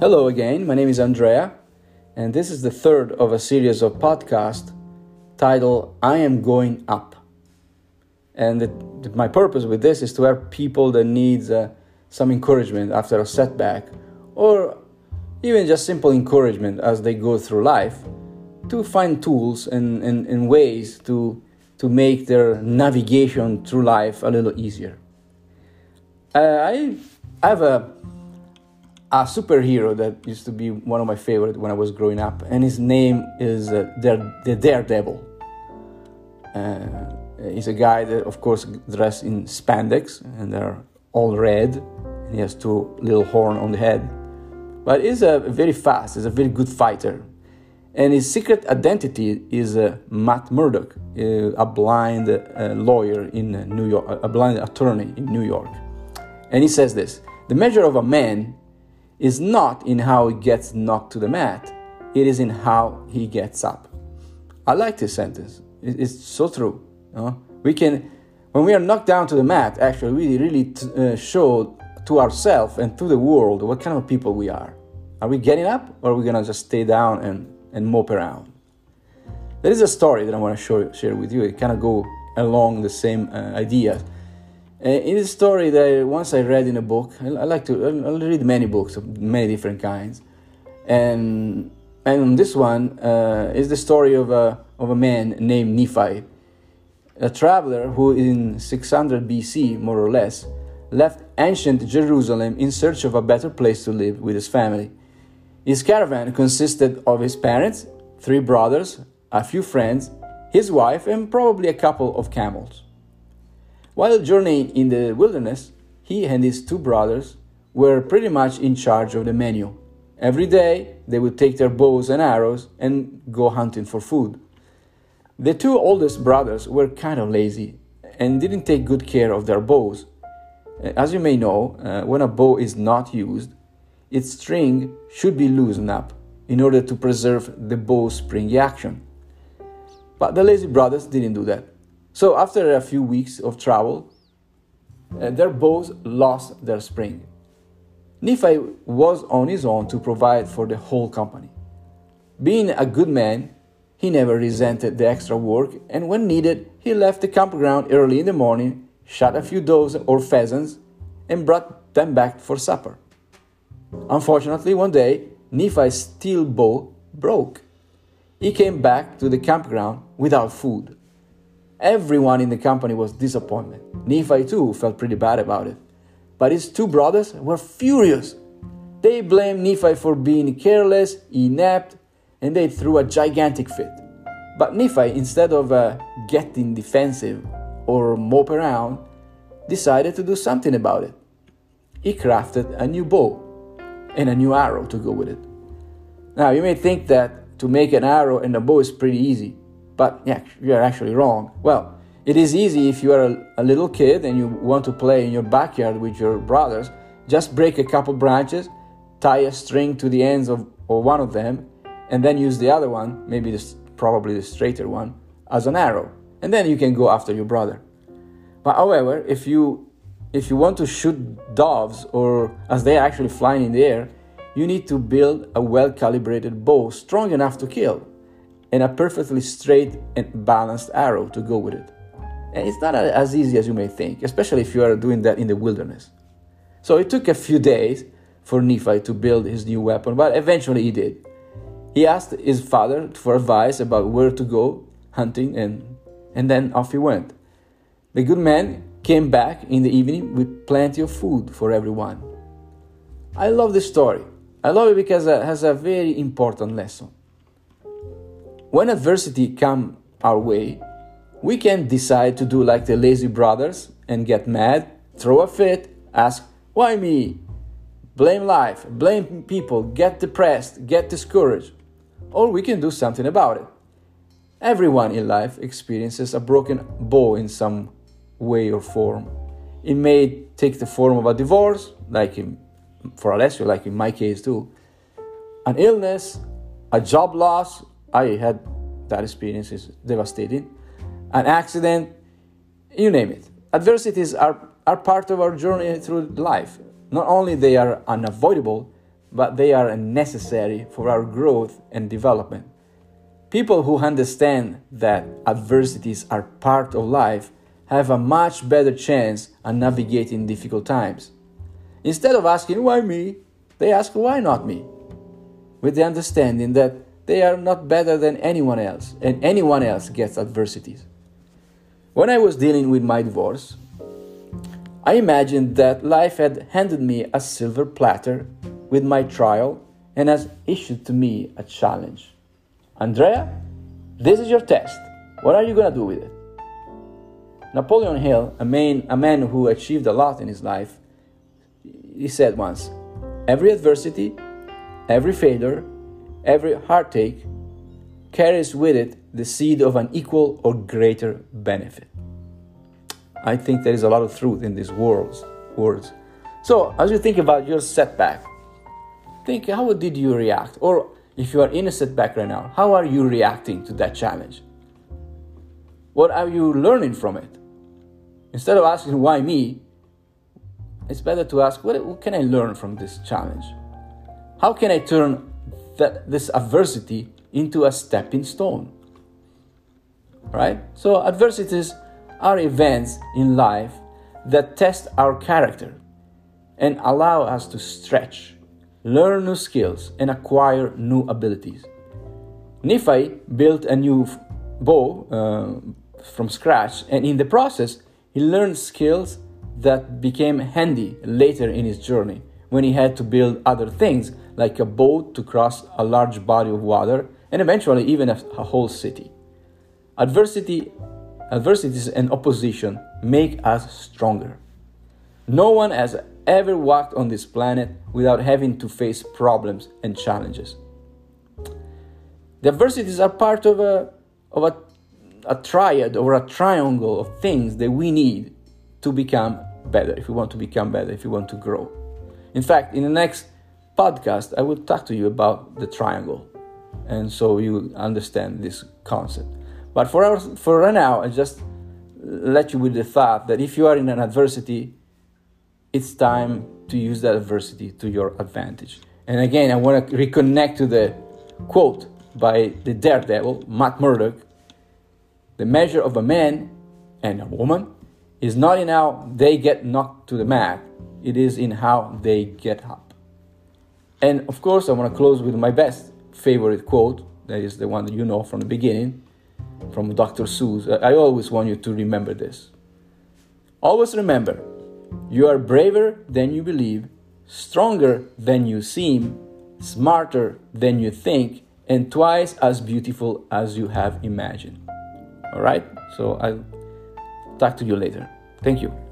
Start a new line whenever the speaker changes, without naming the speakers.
Hello again, my name is Andrea, and this is the third of a series of podcasts titled I Am Going Up. And my purpose with this is to help people that need uh, some encouragement after a setback, or even just simple encouragement as they go through life, to find tools and, and, and ways to, to make their navigation through life a little easier. Uh, I have a a superhero that used to be one of my favorite when I was growing up, and his name is uh, the Daredevil. Uh, he's a guy that, of course, dressed in spandex, and they're all red, and he has two little horn on the head. But he's a very fast. He's a very good fighter, and his secret identity is uh, Matt Murdock, uh, a blind uh, lawyer in New York, a blind attorney in New York, and he says this: the measure of a man is not in how he gets knocked to the mat, it is in how he gets up. I like this sentence. It's so true. You know? We can, when we are knocked down to the mat, actually, we really t- uh, show to ourselves and to the world what kind of people we are. Are we getting up or are we to just stay down and, and mope around? There is a story that I want to share with you. It kind of go along the same uh, idea. Uh, in a story that once I read in a book, I, I like to I read many books of many different kinds, and and this one uh, is the story of a of a man named Nephi, a traveler who in 600 BC, more or less, left ancient Jerusalem in search of a better place to live with his family. His caravan consisted of his parents, three brothers, a few friends, his wife, and probably a couple of camels. While journeying in the wilderness, he and his two brothers were pretty much in charge of the menu. Every day, they would take their bows and arrows and go hunting for food. The two oldest brothers were kind of lazy and didn't take good care of their bows. As you may know, uh, when a bow is not used, its string should be loosened up in order to preserve the bow's springy action. But the lazy brothers didn't do that. So after a few weeks of travel, uh, their bows lost their spring. Nephi was on his own to provide for the whole company. Being a good man, he never resented the extra work, and when needed, he left the campground early in the morning, shot a few does or pheasants, and brought them back for supper. Unfortunately, one day, Nephi's steel bow broke. He came back to the campground without food. Everyone in the company was disappointed. Nephi too felt pretty bad about it. But his two brothers were furious. They blamed Nephi for being careless, inept, and they threw a gigantic fit. But Nephi, instead of uh, getting defensive or mope around, decided to do something about it. He crafted a new bow and a new arrow to go with it. Now, you may think that to make an arrow and a bow is pretty easy. But yeah, you're actually wrong. Well, it is easy if you are a, a little kid and you want to play in your backyard with your brothers. Just break a couple branches, tie a string to the ends of, of one of them, and then use the other one, maybe the, probably the straighter one, as an arrow. And then you can go after your brother. But however, if you if you want to shoot doves or as they are actually flying in the air, you need to build a well calibrated bow strong enough to kill and a perfectly straight and balanced arrow to go with it. And it's not as easy as you may think, especially if you are doing that in the wilderness. So it took a few days for Nephi to build his new weapon, but eventually he did. He asked his father for advice about where to go hunting, and, and then off he went. The good man came back in the evening with plenty of food for everyone. I love this story. I love it because it has a very important lesson. When adversity come our way, we can decide to do like the lazy brothers and get mad, throw a fit, ask, why me? Blame life, blame people, get depressed, get discouraged. Or we can do something about it. Everyone in life experiences a broken bow in some way or form. It may take the form of a divorce, like in, for Alessio, like in my case too, an illness, a job loss, I had that experience is devastating. An accident, you name it. Adversities are, are part of our journey through life. Not only they are unavoidable, but they are necessary for our growth and development. People who understand that adversities are part of life have a much better chance at navigating difficult times. Instead of asking, why me? They ask, why not me? With the understanding that they are not better than anyone else, and anyone else gets adversities. When I was dealing with my divorce, I imagined that life had handed me a silver platter with my trial and has issued to me a challenge. Andrea, this is your test. What are you going to do with it? Napoleon Hill, a man, a man who achieved a lot in his life, he said once Every adversity, every failure, every heartache carries with it the seed of an equal or greater benefit. I think there is a lot of truth in these words. words. So, as you think about your setback, think how did you react? Or if you are in a setback right now, how are you reacting to that challenge? What are you learning from it? Instead of asking why me, it's better to ask what, what can I learn from this challenge? How can I turn that, this adversity into a stepping stone? Right? So, adversities are events in life that test our character and allow us to stretch, learn new skills, and acquire new abilities. Nephi built a new bow uh, from scratch, and in the process, he learned skills that became handy later in his journey when he had to build other things like a boat to cross a large body of water and eventually even a, a whole city. Adversity, adversities and opposition make us stronger. No one has ever walked on this planet without having to face problems and challenges. The adversities are part of a, of a, a triad or a triangle of things that we need to become better, if we want to become better, if we want to grow. In fact, in the next podcast, I will talk to you about the triangle, and so you understand this concept. But for our, for right now, I just let you with the thought that if you are in an adversity, it's time to use that adversity to your advantage. And again, I want to reconnect to the quote by the daredevil, Matt Murdock The measure of a man and a woman is not in how they get knocked to the mat, it is in how they get up. And of course, I want to close with my best favorite quote. That is the one that you know from the beginning, from Dr. Seuss. I always want you to remember this. Always remember, you are braver than you believe, stronger than you seem, smarter than you think, and twice as beautiful as you have imagined. All right? So I'll talk to you later. Thank you.